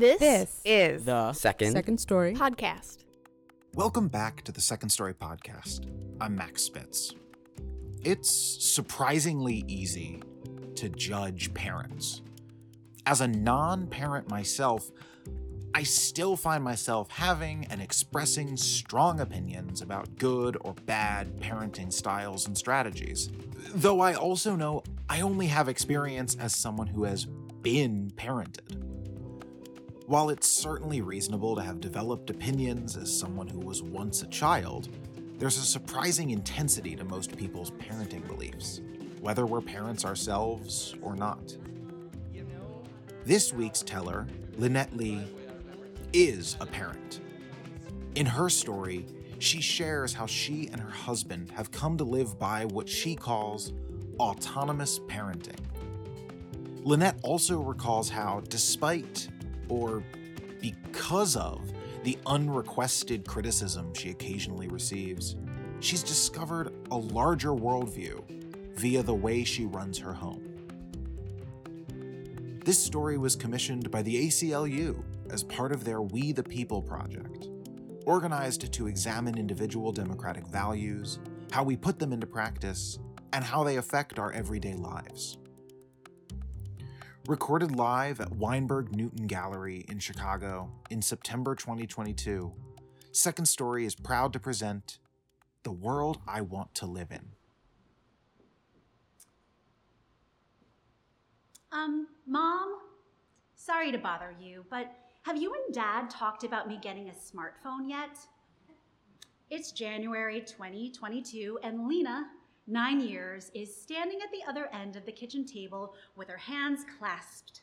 This, This is The Second. second story. podcast. Welcome back to the Second Story Podcast. I'm Max Spitz. It's surprisingly easy to judge parents. As a non parent myself, I still find myself having and expressing strong opinions about good or bad parenting styles and strategies. Though I also know I only have experience as someone who has been parented. While it's certainly reasonable to have developed opinions as someone who was once a child, there's a surprising intensity to most people's parenting beliefs, whether we're parents ourselves or not. This week's teller, Lynette Lee, is a parent. In her story, she shares how she and her husband have come to live by what she calls autonomous parenting. Lynette also recalls how, despite or because of the unrequested criticism she occasionally receives, she's discovered a larger worldview via the way she runs her home. This story was commissioned by the ACLU as part of their We the People project, organized to examine individual democratic values, how we put them into practice, and how they affect our everyday lives. Recorded live at Weinberg Newton Gallery in Chicago in September 2022, Second Story is proud to present The World I Want to Live in. Um, Mom, sorry to bother you, but have you and Dad talked about me getting a smartphone yet? It's January 2022, and Lena, nine years, is standing at the other end of the kitchen table with her hands clasped.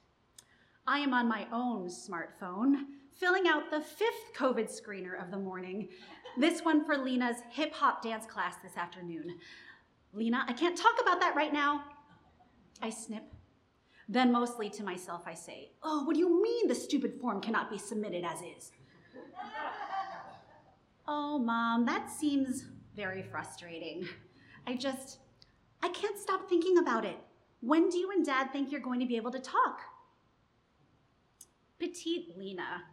I am on my own smartphone, filling out the fifth COVID screener of the morning. This one for Lena's hip hop dance class this afternoon. Lena, I can't talk about that right now. I snip. Then, mostly to myself, I say, Oh, what do you mean the stupid form cannot be submitted as is? oh, Mom, that seems very frustrating. I just, I can't stop thinking about it. When do you and Dad think you're going to be able to talk? Petite Lena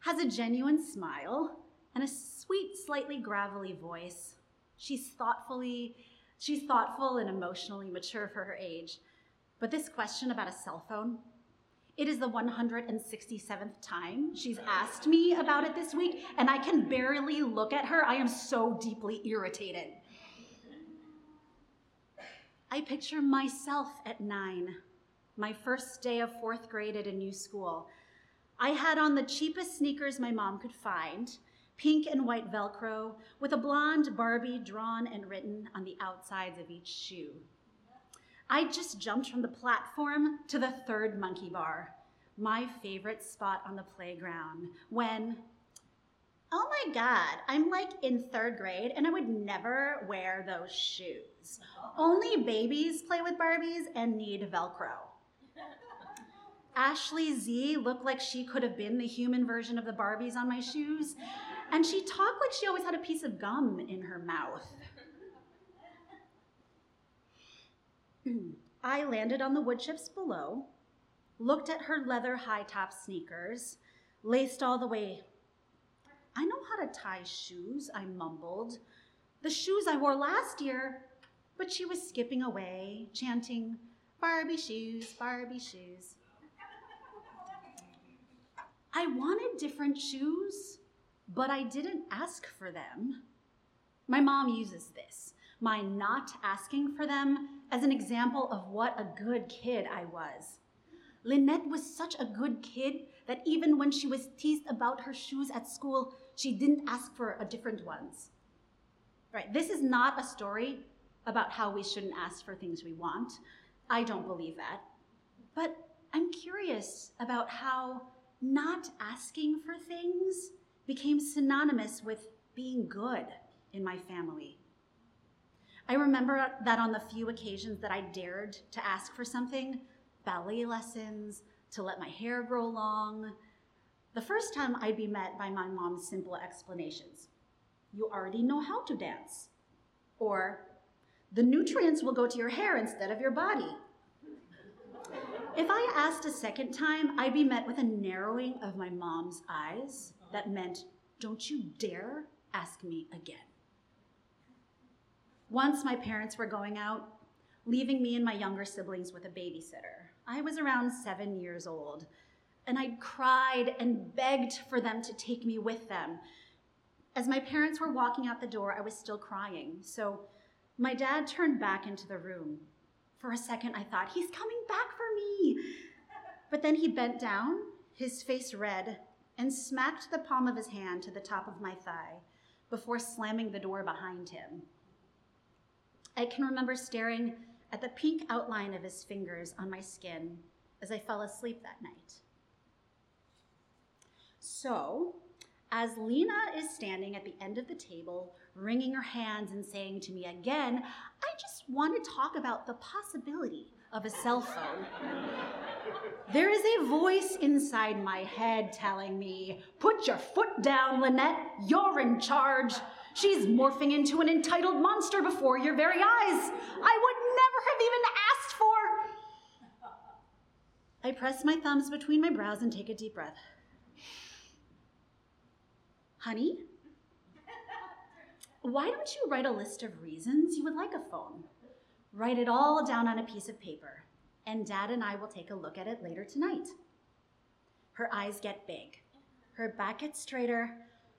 has a genuine smile and a sweet, slightly gravelly voice. She's thoughtfully, she's thoughtful and emotionally mature for her age. But this question about a cell phone, it is the 167th time she's asked me about it this week, and I can barely look at her. I am so deeply irritated. I picture myself at nine, my first day of fourth grade at a new school. I had on the cheapest sneakers my mom could find, pink and white Velcro, with a blonde Barbie drawn and written on the outsides of each shoe. I just jumped from the platform to the third monkey bar, my favorite spot on the playground, when, oh my God, I'm like in third grade and I would never wear those shoes. Only babies play with Barbies and need Velcro. Ashley Z looked like she could have been the human version of the Barbies on my shoes, and she talked like she always had a piece of gum in her mouth. I landed on the wood chips below, looked at her leather high top sneakers, laced all the way. I know how to tie shoes, I mumbled. The shoes I wore last year, but she was skipping away, chanting, Barbie shoes, Barbie shoes. I wanted different shoes, but I didn't ask for them. My mom uses this, my not asking for them, as an example of what a good kid I was. Lynette was such a good kid that even when she was teased about her shoes at school, she didn't ask for a different ones. Right, this is not a story about how we shouldn't ask for things we want. I don't believe that. But I'm curious about how not asking for things became synonymous with being good in my family. I remember that on the few occasions that I dared to ask for something ballet lessons, to let my hair grow long the first time I'd be met by my mom's simple explanations You already know how to dance. Or, the nutrients will go to your hair instead of your body. If I asked a second time, I'd be met with a narrowing of my mom's eyes that meant, Don't you dare ask me again. Once my parents were going out, leaving me and my younger siblings with a babysitter. I was around seven years old, and I cried and begged for them to take me with them. As my parents were walking out the door, I was still crying, so my dad turned back into the room. For a second, I thought, he's coming back for me. But then he bent down, his face red, and smacked the palm of his hand to the top of my thigh before slamming the door behind him. I can remember staring at the pink outline of his fingers on my skin as I fell asleep that night. So, as Lena is standing at the end of the table, wringing her hands and saying to me again, I just want to talk about the possibility of a cell phone. there is a voice inside my head telling me, Put your foot down, Lynette, you're in charge. She's morphing into an entitled monster before your very eyes. I would never have even asked for. I press my thumbs between my brows and take a deep breath. Honey, why don't you write a list of reasons you would like a phone? Write it all down on a piece of paper, and Dad and I will take a look at it later tonight. Her eyes get big, her back gets straighter,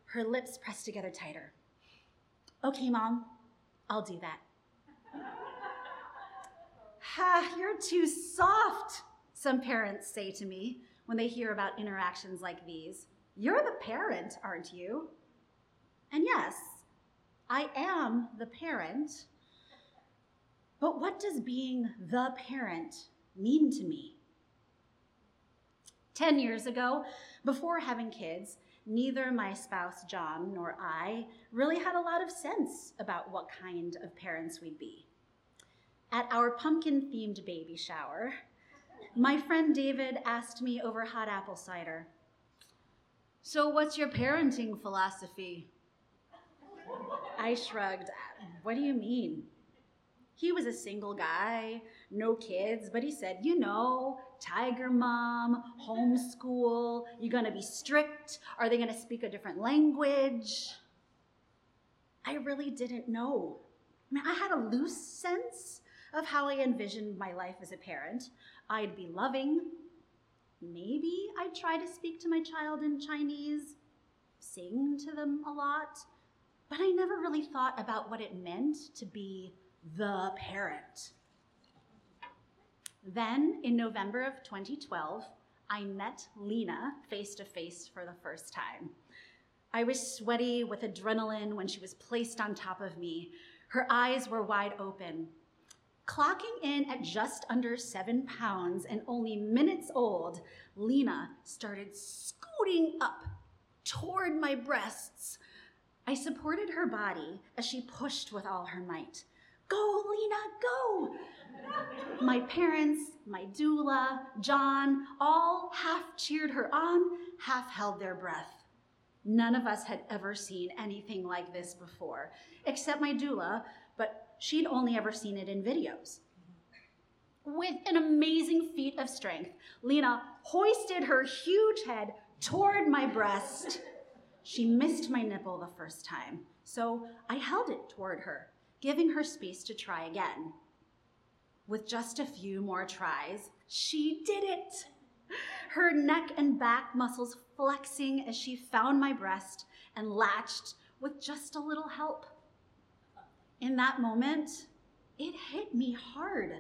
her lips press together tighter. Okay, Mom, I'll do that. ha, you're too soft, some parents say to me when they hear about interactions like these. You're the parent, aren't you? And yes, I am the parent. But what does being the parent mean to me? Ten years ago, before having kids, neither my spouse John nor I really had a lot of sense about what kind of parents we'd be. At our pumpkin themed baby shower, my friend David asked me over hot apple cider, So, what's your parenting philosophy? I shrugged. What do you mean? He was a single guy, no kids, but he said, you know, tiger mom, homeschool, you gonna be strict? Are they gonna speak a different language? I really didn't know. I mean, I had a loose sense of how I envisioned my life as a parent. I'd be loving. Maybe I'd try to speak to my child in Chinese, sing to them a lot, but I never really thought about what it meant to be the parent. Then, in November of 2012, I met Lena face to face for the first time. I was sweaty with adrenaline when she was placed on top of me. Her eyes were wide open. Clocking in at just under seven pounds and only minutes old, Lena started scooting up toward my breasts. I supported her body as she pushed with all her might. Go, Lena, go! My parents, my doula, John, all half cheered her on, half held their breath. None of us had ever seen anything like this before, except my doula, but she'd only ever seen it in videos. With an amazing feat of strength, Lena hoisted her huge head toward my breast. She missed my nipple the first time, so I held it toward her giving her space to try again. With just a few more tries, she did it. Her neck and back muscles flexing as she found my breast and latched with just a little help. In that moment, it hit me hard.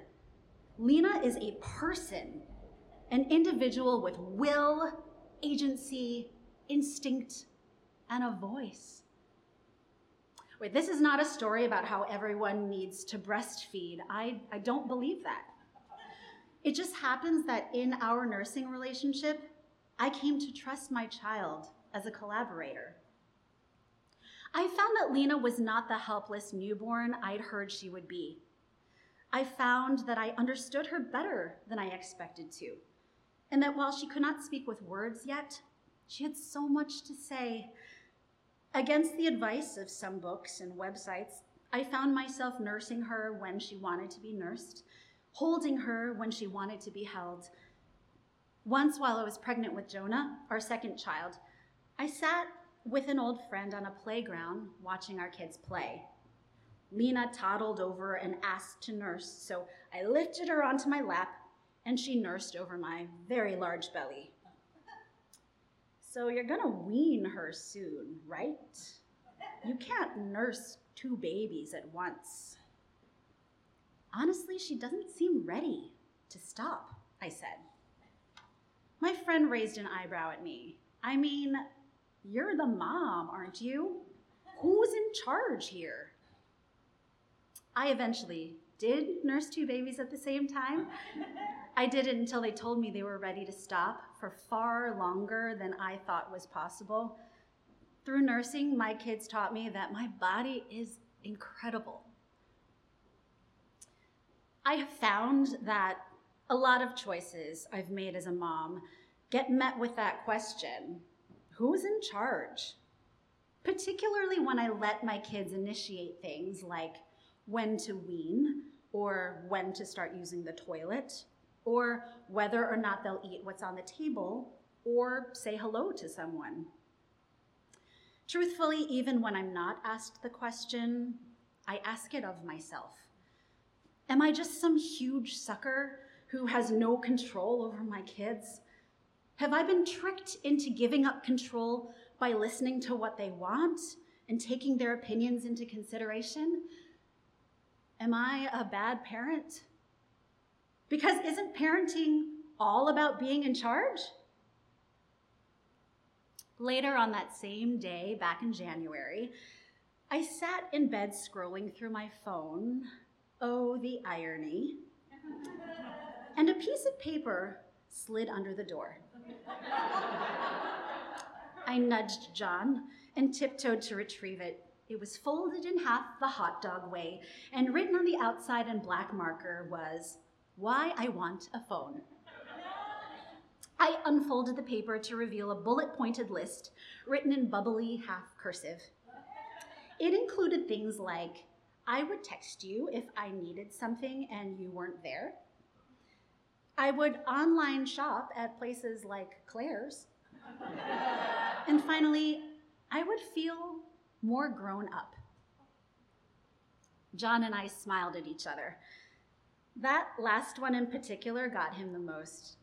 Lena is a person, an individual with will, agency, instinct, and a voice. Wait, this is not a story about how everyone needs to breastfeed. I, I don't believe that. It just happens that in our nursing relationship, I came to trust my child as a collaborator. I found that Lena was not the helpless newborn I'd heard she would be. I found that I understood her better than I expected to, and that while she could not speak with words yet, she had so much to say Against the advice of some books and websites, I found myself nursing her when she wanted to be nursed, holding her when she wanted to be held. Once, while I was pregnant with Jonah, our second child, I sat with an old friend on a playground watching our kids play. Lena toddled over and asked to nurse, so I lifted her onto my lap and she nursed over my very large belly. So you're gonna wean her soon, right? You can't nurse two babies at once. Honestly, she doesn't seem ready to stop, I said. My friend raised an eyebrow at me. I mean, you're the mom, aren't you? Who's in charge here? I eventually did nurse two babies at the same time. I did it until they told me they were ready to stop for far longer than I thought was possible. Through nursing, my kids taught me that my body is incredible. I have found that a lot of choices I've made as a mom get met with that question who's in charge? Particularly when I let my kids initiate things like when to wean, or when to start using the toilet, or whether or not they'll eat what's on the table, or say hello to someone. Truthfully, even when I'm not asked the question, I ask it of myself. Am I just some huge sucker who has no control over my kids? Have I been tricked into giving up control by listening to what they want and taking their opinions into consideration? Am I a bad parent? Because isn't parenting all about being in charge? Later on that same day, back in January, I sat in bed scrolling through my phone. Oh, the irony. and a piece of paper slid under the door. I nudged John and tiptoed to retrieve it. It was folded in half the hot dog way, and written on the outside in black marker was, Why I Want a Phone. I unfolded the paper to reveal a bullet pointed list written in bubbly half cursive. It included things like, I would text you if I needed something and you weren't there. I would online shop at places like Claire's. and finally, I would feel more grown up. John and I smiled at each other. That last one in particular got him the most.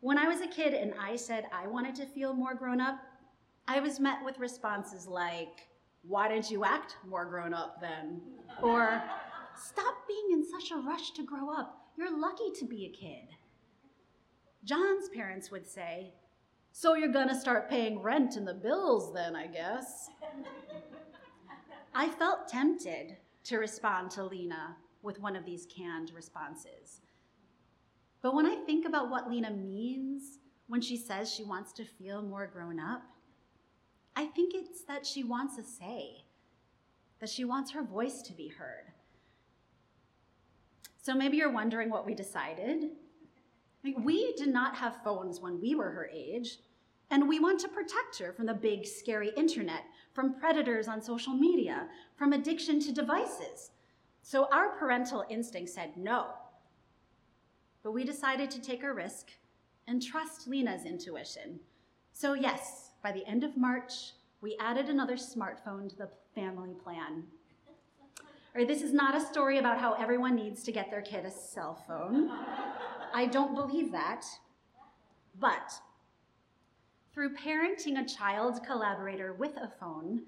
When I was a kid and I said I wanted to feel more grown up, I was met with responses like, Why didn't you act more grown up then? Or, Stop being in such a rush to grow up. You're lucky to be a kid. John's parents would say, so you're gonna start paying rent and the bills then, I guess. I felt tempted to respond to Lena with one of these canned responses. But when I think about what Lena means when she says she wants to feel more grown up, I think it's that she wants a say, that she wants her voice to be heard. So maybe you're wondering what we decided we did not have phones when we were her age, and we want to protect her from the big, scary internet, from predators on social media, from addiction to devices. So our parental instinct said no. But we decided to take a risk and trust Lena's intuition. So, yes, by the end of March, we added another smartphone to the family plan. Or this is not a story about how everyone needs to get their kid a cell phone. I don't believe that. But through parenting a child collaborator with a phone,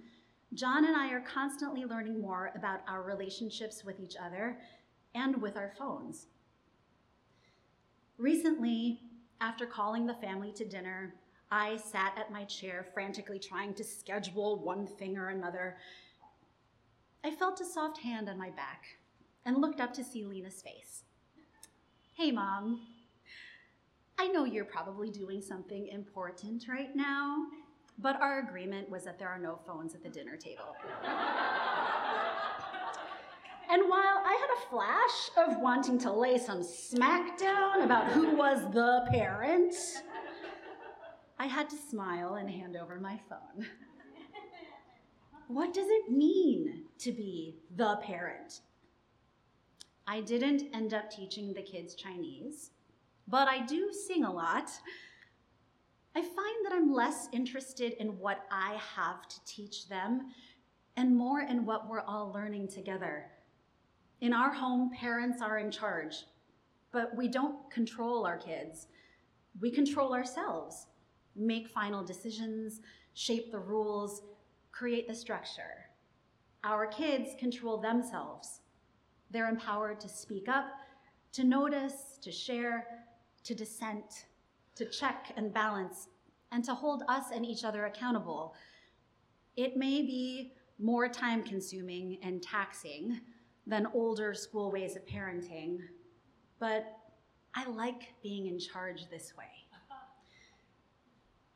John and I are constantly learning more about our relationships with each other and with our phones. Recently, after calling the family to dinner, I sat at my chair frantically trying to schedule one thing or another. I felt a soft hand on my back and looked up to see Lena's face. Hey, Mom. I know you're probably doing something important right now, but our agreement was that there are no phones at the dinner table. and while I had a flash of wanting to lay some smackdown about who was the parent, I had to smile and hand over my phone. What does it mean to be the parent? I didn't end up teaching the kids Chinese, but I do sing a lot. I find that I'm less interested in what I have to teach them and more in what we're all learning together. In our home, parents are in charge, but we don't control our kids. We control ourselves, make final decisions, shape the rules, create the structure. Our kids control themselves. They're empowered to speak up, to notice, to share, to dissent, to check and balance, and to hold us and each other accountable. It may be more time consuming and taxing than older school ways of parenting, but I like being in charge this way.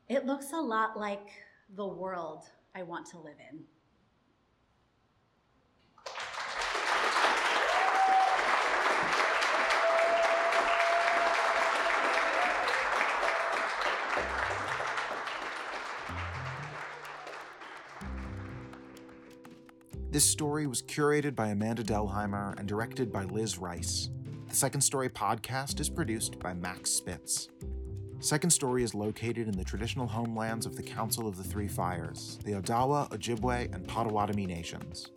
It looks a lot like the world I want to live in. This story was curated by Amanda Delheimer and directed by Liz Rice. The Second Story podcast is produced by Max Spitz. Second Story is located in the traditional homelands of the Council of the Three Fires, the Odawa, Ojibwe, and Potawatomi nations.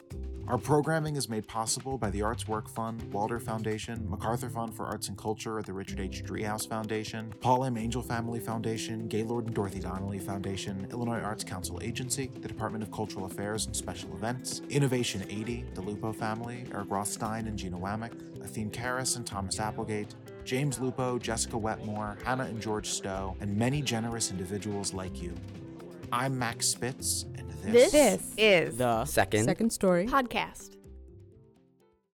Our programming is made possible by the Arts Work Fund, Walder Foundation, MacArthur Fund for Arts and Culture at the Richard H. Driehaus Foundation, Paul M. Angell Family Foundation, Gaylord and Dorothy Donnelly Foundation, Illinois Arts Council Agency, the Department of Cultural Affairs and Special Events, Innovation 80, the Lupo Family, Eric Rothstein and Gina Wamick, Athene Karras and Thomas Applegate, James Lupo, Jessica Wetmore, Hannah and George Stowe, and many generous individuals like you. I'm Max Spitz, and this, This, is The Second Second Story Podcast.